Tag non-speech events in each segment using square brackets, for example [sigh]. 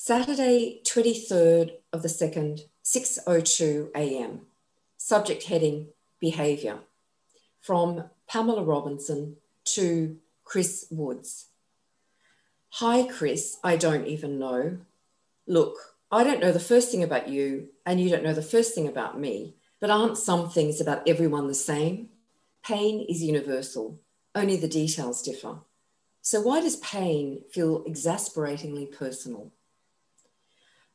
Saturday, 23rd of the 2nd, 6.02 a.m. Subject heading, Behaviour. From Pamela Robinson to Chris Woods. Hi, Chris, I don't even know. Look, I don't know the first thing about you, and you don't know the first thing about me, but aren't some things about everyone the same? Pain is universal, only the details differ. So, why does pain feel exasperatingly personal?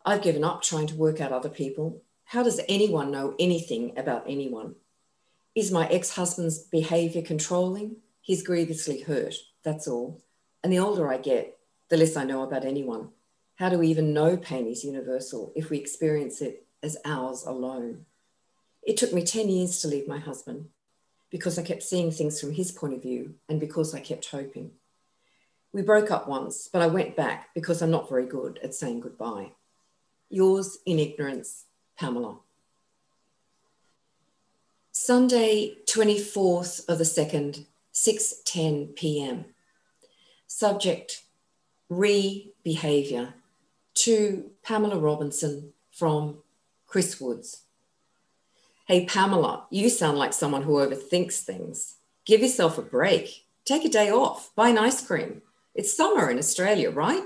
I've given up trying to work out other people. How does anyone know anything about anyone? Is my ex husband's behavior controlling? He's grievously hurt, that's all. And the older I get, the less I know about anyone. How do we even know pain is universal if we experience it as ours alone? It took me 10 years to leave my husband because I kept seeing things from his point of view and because I kept hoping. We broke up once, but I went back because I'm not very good at saying goodbye. Yours in ignorance, Pamela. Sunday, 24th of the 2nd, 6:10 p.m. Subject: re-behavior. To Pamela Robinson from Chris Woods. Hey Pamela, you sound like someone who overthinks things. Give yourself a break. Take a day off. Buy an ice cream. It's summer in Australia, right?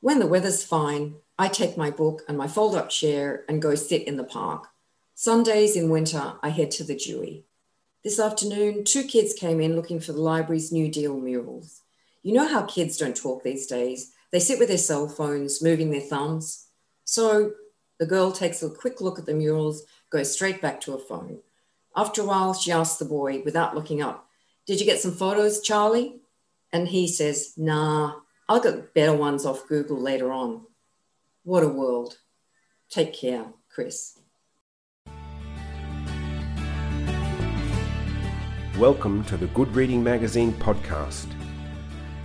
When the weather's fine, I take my book and my fold up chair and go sit in the park. Sundays in winter, I head to the Dewey. This afternoon, two kids came in looking for the library's New Deal murals. You know how kids don't talk these days? They sit with their cell phones, moving their thumbs. So the girl takes a quick look at the murals, goes straight back to her phone. After a while, she asks the boy, without looking up, Did you get some photos, Charlie? And he says, Nah, I'll get better ones off Google later on. What a world. Take care, Chris. Welcome to the Good Reading Magazine podcast.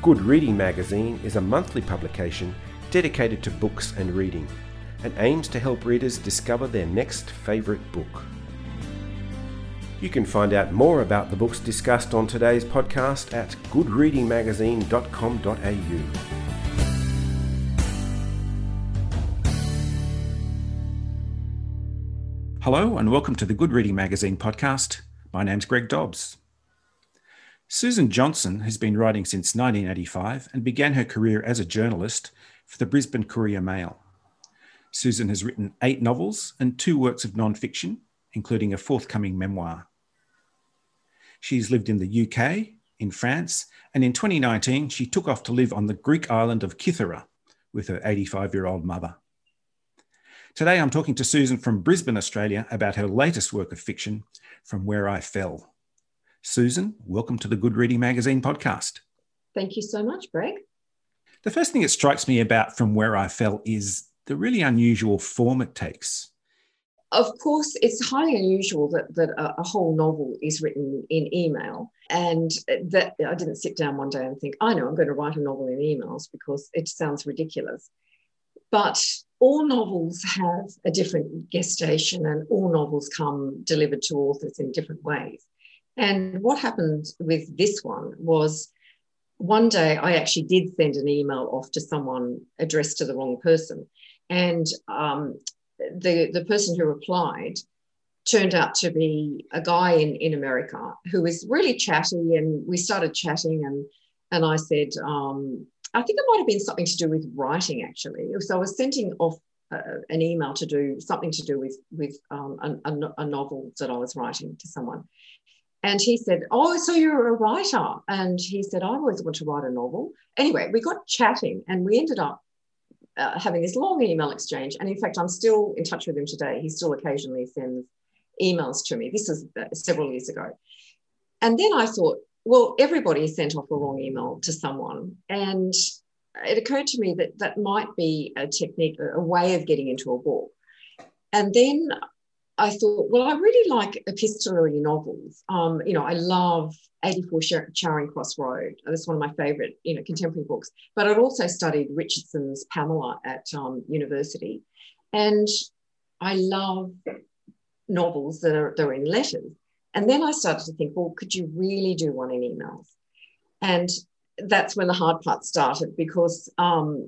Good Reading Magazine is a monthly publication dedicated to books and reading and aims to help readers discover their next favourite book. You can find out more about the books discussed on today's podcast at goodreadingmagazine.com.au. Hello, and welcome to the Good Reading Magazine podcast. My name's Greg Dobbs. Susan Johnson has been writing since 1985 and began her career as a journalist for the Brisbane Courier Mail. Susan has written eight novels and two works of non-fiction, including a forthcoming memoir. She's lived in the UK, in France, and in 2019 she took off to live on the Greek island of Kythera with her 85 year old mother. Today, I'm talking to Susan from Brisbane, Australia, about her latest work of fiction, From Where I Fell. Susan, welcome to the Good Reading Magazine podcast. Thank you so much, Greg. The first thing that strikes me about From Where I Fell is the really unusual form it takes. Of course, it's highly unusual that, that a, a whole novel is written in email. And that I didn't sit down one day and think, I know I'm going to write a novel in emails because it sounds ridiculous. But all novels have a different gestation and all novels come delivered to authors in different ways. And what happened with this one was one day I actually did send an email off to someone addressed to the wrong person. And um, the, the person who replied turned out to be a guy in, in America who was really chatty. And we started chatting, and, and I said, um, I think it might have been something to do with writing actually. So I was sending off uh, an email to do something to do with with um, a, a, novel that I was writing to someone, and he said, "Oh, so you're a writer?" And he said, "I always want to write a novel." Anyway, we got chatting, and we ended up uh, having this long email exchange. And in fact, I'm still in touch with him today. He still occasionally sends emails to me. This is uh, several years ago. And then I thought, well, everybody sent off a wrong email to someone. And it occurred to me that that might be a technique, a way of getting into a book. And then I thought, well, I really like epistolary novels. Um, you know, I love 84 Charing Cross Road. That's one of my favorite, you know, contemporary books. But I'd also studied Richardson's Pamela at um, university. And I love novels that are, that are in letters. And then I started to think, well, could you really do one in emails? And that's when the hard part started because um,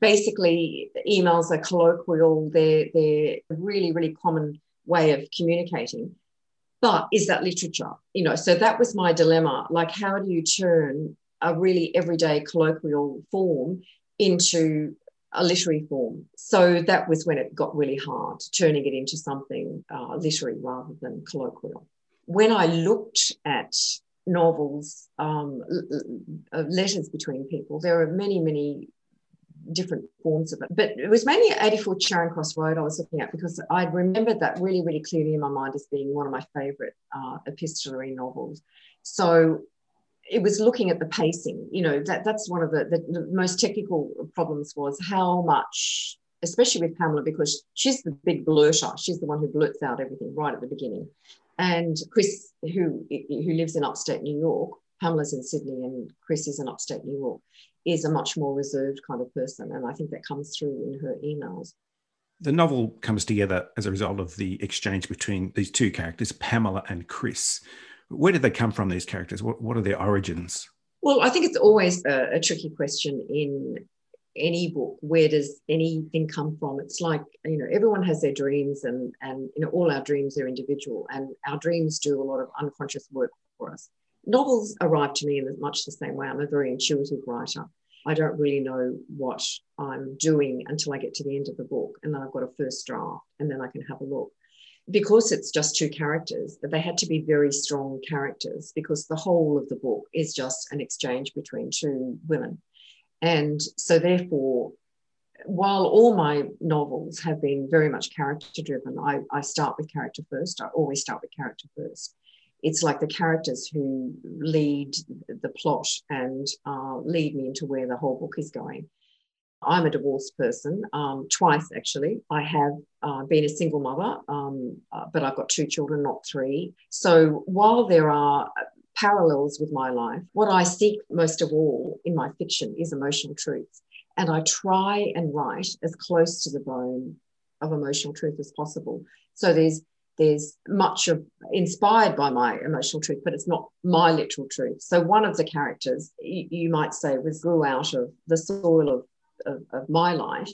basically emails are colloquial. They're they're a really really common way of communicating. But is that literature? You know so that was my dilemma. Like how do you turn a really everyday colloquial form into a literary form so that was when it got really hard turning it into something uh, literary rather than colloquial when i looked at novels um, letters between people there are many many different forms of it. But it was mainly 84 Charing Cross Road I was looking at because I remembered that really, really clearly in my mind as being one of my favorite uh, epistolary novels. So it was looking at the pacing, you know, that, that's one of the, the, the most technical problems was how much, especially with Pamela, because she's the big blurter. She's the one who blurts out everything right at the beginning. And Chris, who, who lives in upstate New York, Pamela's in Sydney and Chris is in upstate New York is a much more reserved kind of person. And I think that comes through in her emails. The novel comes together as a result of the exchange between these two characters, Pamela and Chris. Where did they come from, these characters? What, what are their origins? Well, I think it's always a, a tricky question in any book where does anything come from it's like you know everyone has their dreams and and you know all our dreams are individual and our dreams do a lot of unconscious work for us novels arrive to me in much the same way. I'm a very intuitive writer. I don't really know what I'm doing until I get to the end of the book. And then I've got a first draft and then I can have a look. Because it's just two characters, they had to be very strong characters because the whole of the book is just an exchange between two women. And so, therefore, while all my novels have been very much character driven, I, I start with character first. I always start with character first it's like the characters who lead the plot and uh, lead me into where the whole book is going. I'm a divorced person, um, twice actually. I have uh, been a single mother, um, uh, but I've got two children, not three. So while there are parallels with my life, what I seek most of all in my fiction is emotional truth. And I try and write as close to the bone of emotional truth as possible. So there's there's much of inspired by my emotional truth, but it's not my literal truth. So one of the characters you, you might say was grew out of the soil of, of, of, my life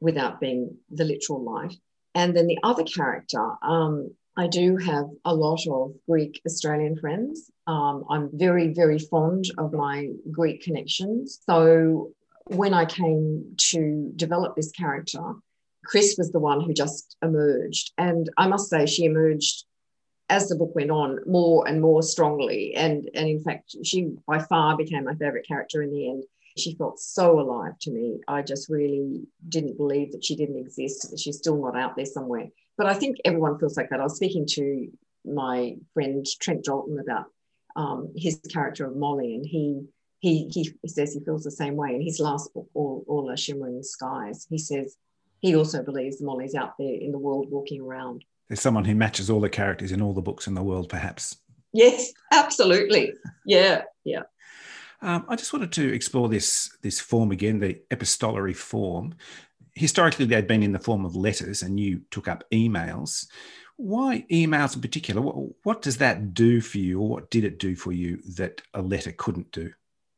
without being the literal life. And then the other character, um, I do have a lot of Greek Australian friends. Um, I'm very, very fond of my Greek connections. So when I came to develop this character, Chris was the one who just emerged. And I must say, she emerged as the book went on more and more strongly. And, and in fact, she by far became my favorite character in the end. She felt so alive to me. I just really didn't believe that she didn't exist, that she's still not out there somewhere. But I think everyone feels like that. I was speaking to my friend Trent Dalton about um, his character of Molly, and he he he says he feels the same way. In his last book, All All Our Shimmering Skies, he says he also believes Molly's out there in the world walking around. There's someone who matches all the characters in all the books in the world, perhaps. Yes, absolutely. Yeah, yeah. Um, I just wanted to explore this this form again, the epistolary form. Historically, they'd been in the form of letters, and you took up emails. Why emails in particular? What, what does that do for you, or what did it do for you that a letter couldn't do?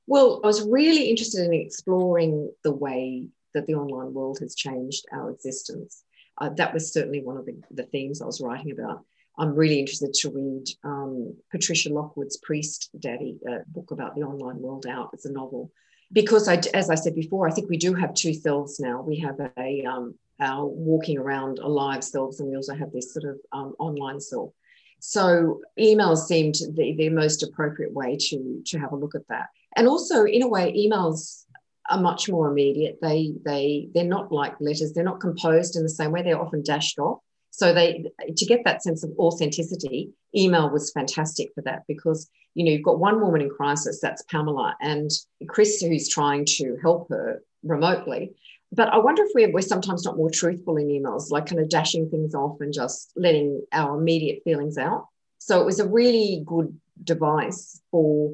Well, I was really interested in exploring the way that the online world has changed our existence. Uh, that was certainly one of the, the, themes I was writing about. I'm really interested to read um, Patricia Lockwood's Priestdaddy, book about the online world out. It's a novel. Because, I, as I said before, I think we do have two selves now. We have a um, our walking around alive selves, and we also have this sort of um, online self. So emails seemed the, the most appropriate way to, to have a look at that. And also, in a way, emails are much more immediate. They they they're not like letters. They're not composed in the same way. They're often dashed off. So they to get that sense of authenticity, email was fantastic for that because you know you've got one woman in crisis, that's Pamela, and Chris who's trying to help her remotely. But I wonder if we're, we're sometimes not more truthful in emails, like kind of dashing things off and just letting our immediate feelings out. So it was a really good device for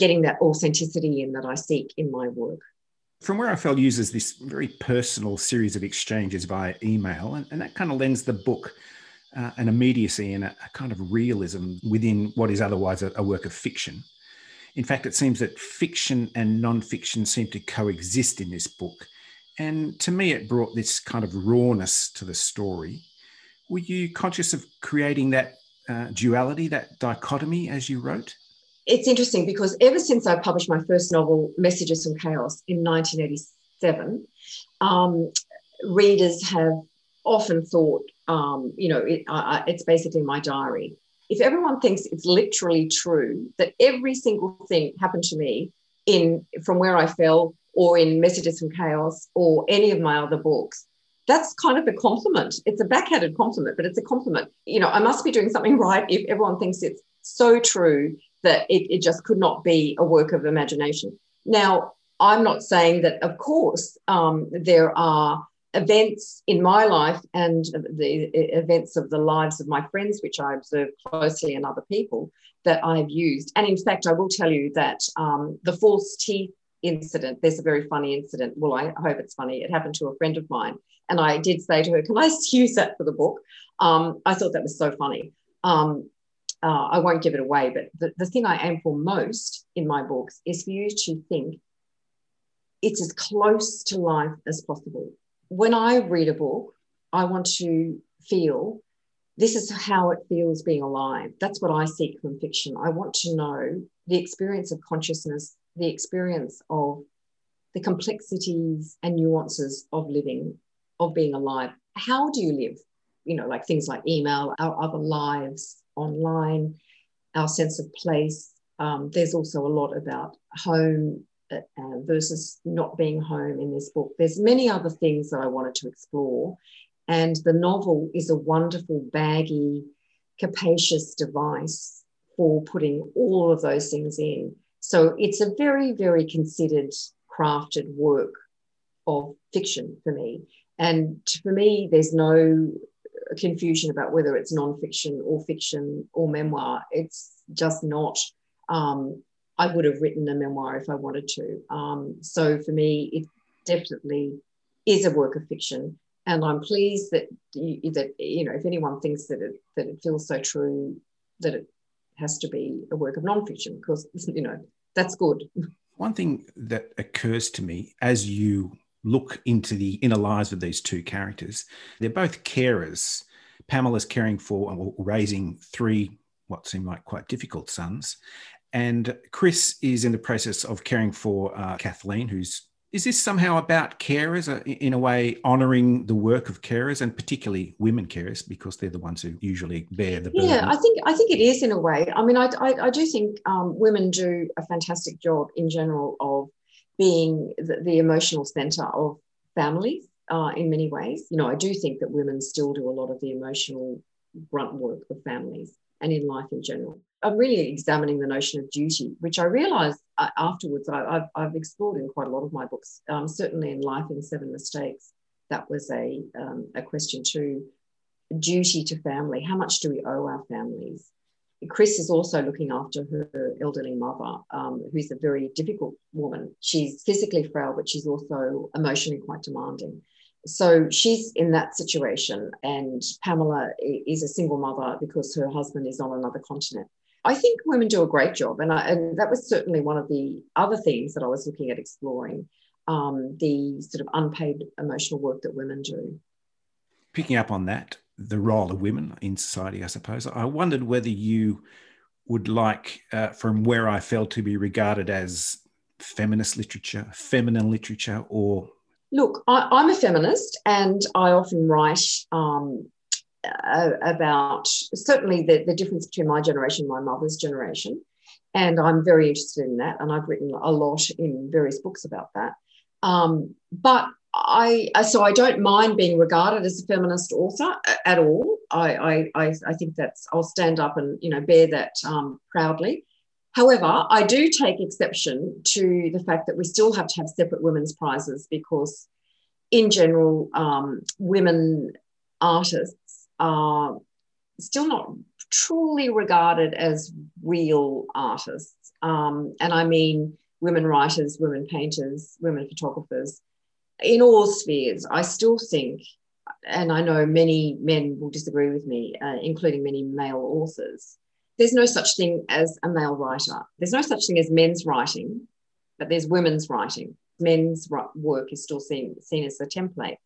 getting that authenticity in that I seek in my work. From where I fell uses this very personal series of exchanges via email, and, and that kind of lends the book uh, an immediacy and a, a, kind of realism within what is otherwise a, a work of fiction. In fact, it seems that fiction and non-fiction seem to coexist in this book. And to me, it brought this kind of rawness to the story. Were you conscious of creating that uh, duality, that dichotomy as you wrote? It's interesting because ever since I published my first novel, Messages from Chaos, in 1987, um, readers have often thought, um, you know, it, uh, it's basically my diary. If everyone thinks it's literally true that every single thing happened to me in from where I fell or in Messages from Chaos or any of my other books, that's kind of a compliment. It's a backhanded compliment, but it's a compliment. You know, I must be doing something [laughs] right if everyone thinks it's so true that it, it just could not be a work of imagination. Now, I'm not saying that, of course, um, there are events in my life and the events of the lives of my friends, which I observe closely and other people, that I've used. And in fact, I will tell you that um, the false teeth incident, there's a very funny incident. Well, I hope it's funny. It happened to a friend of mine. And I did say to her, Can I [laughs] use that for the book? Um, I thought that was so funny. Um, uh, I won't give it away, but the, the thing I aim for most in my books is for you to think it's as close to life as possible when I read a book, I want to feel this is how it feels being alive. That's what I seek from fiction. I want to know the experience of consciousness, the experience of the complexities and nuances of living, of being alive. How do you live? You know, like things like email, our other lives online, our sense of place. Um, there's also a lot about home uh, versus not being home in this book. There's many other things that I wanted to explore, and the novel is a wonderful, baggy, capacious device for putting all of those things in. So it's a very, very considered, crafted work of fiction for me. And for me, there's no confusion about whether it's nonfiction or fiction or memoir. It's just not. Um, I would have written a memoir if I wanted to. Um, so for me, it definitely is a work of fiction, and I'm pleased that you, that you know if anyone thinks that it that it feels so true that it has to be a work of nonfiction because [laughs] you know that's good. One thing that occurs to me as you look into the inner lives of these two characters, they're both carers. Pamela's caring for or raising three what seem like quite difficult sons, and Chris is in the process of caring for uh, Kathleen, who's is this somehow about carers uh, in a way honoring the work of carers and particularly women carers because they're the ones who usually bear the burden? Yeah i think i think it is in a way. I mean i, I, I do think um, women do a fantastic job in general of being the, the emotional center of families uh, in many ways you know i do think that women still do a lot of the emotional grunt work of families and in life in general I'm really examining the notion of duty, which I realised uh, afterwards I, have I've explored in quite a lot of my books. Um, certainly in Life in Seven Mistakes, that was a, um, a question too. Duty to family. How much do we owe our families? Chris is also looking after her elderly mother, um, who's a very difficult woman. She's physically frail, but she's also emotionally quite demanding so she's in that situation, and Pamela is a single mother because her husband is on another continent. I think women do a great job, and, I, and that was certainly one of the other things that I was looking at exploring um, the sort of unpaid emotional work that women do. Picking up on that, the role of women in society, I suppose, I wondered whether you would like, uh, from where I fell, to be regarded as feminist literature, feminine literature, or Look, I, am a feminist and I often write um, about certainly the, the difference between my generation and my mother's generation. And I'm very interested in that. And I've written a lot in various books about that. Um, but I, so I don't mind being regarded as a feminist author at all. I, I, I think that's, I'll stand up and, you know, bear that um, proudly. However, I do take exception to the fact that we still have to have separate women's prizes because, in general, um, women artists are still not truly regarded as real artists. Um, and I mean women writers, women painters, women photographers. In all spheres, I still think, and I know many men will disagree with me, uh, including many male authors, there's no such thing as a male writer. There's no such thing as men's writing, but there's women's writing. Men's work is still seen, seen as the template.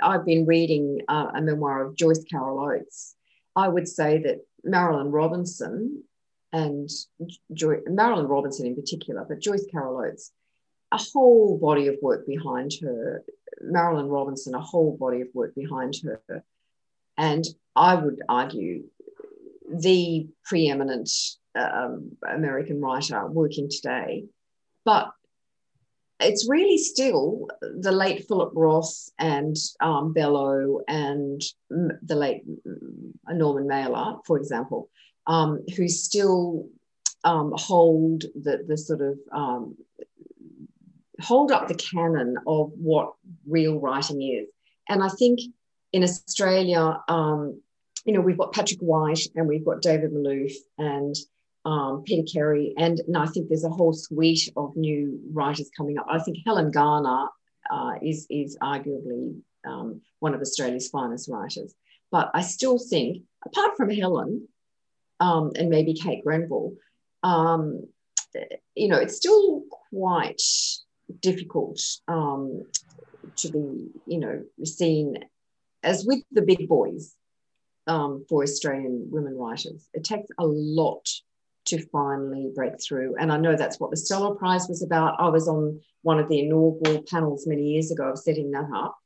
I've been reading uh, a memoir of Joyce Carol Oates. I would say that Marilynne Robinson and Joy, Marilynne Robinson in particular, but Joyce Carol Oates, a whole body of work behind her. Marilynne Robinson, a whole body of work behind her. And I would argue the preeminent um, American writer working today. But it's really still the late Philip Roth and um, Bellow and the late Norman Mailer, for example, um, who still um, hold the, the sort of um, hold up the canon of what real writing is. And I think in Australia, um, you know, we've got Patrick White and we've got David Malouf and um, Peter Carey, and, and, I think there's a whole suite of new writers coming up. I think Helen Garner uh, is is arguably um, one of Australia's finest writers, but I still think, apart from Helen um, and maybe Kate Grenville, um, you know, it's still quite difficult um, to be, you know, seen as with the big boys um, for Australian women writers. It takes a lot to finally break through. And I know that's what the Stella Prize was about. I was on one of the inaugural panels many years ago of setting that up.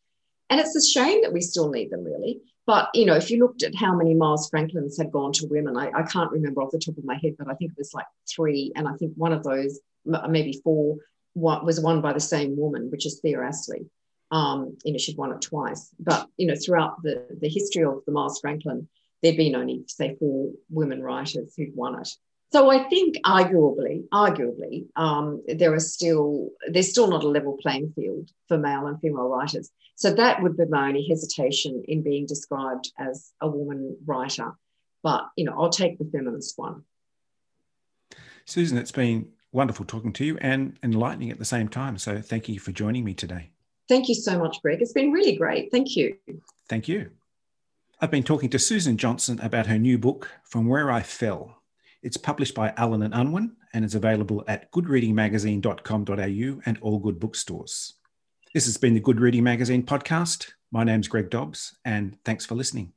And it's a shame that we still need them, really. But, you know, if you looked at how many Miles Franklins had gone to women, I, I can't remember off the top of my head, but I think it was like three. And I think one of those, maybe four, was won by the same woman, which is Thea Astley. Um, you know, she'd won it twice. But, you know, throughout the, the history of the Miles Franklin, there'd been only, say, four women writers who'd won it. So I think arguably, arguably, um, there are still there's still not a level playing field for male and female writers. So that would be my only hesitation in being described as a woman writer. But you know, I'll take the feminist one. Susan, it's been wonderful talking to you and enlightening at the same time. So thank you for joining me today. Thank you so much, Greg. It's been really great. Thank you. Thank you. I've been talking to Susan Johnson about her new book, From Where I Fell it's published by Allen and Unwin and is available at goodreadingmagazine.com.au and all good bookstores. This has been the Good Reading Magazine podcast. My name's Greg Dobbs, and thanks for listening.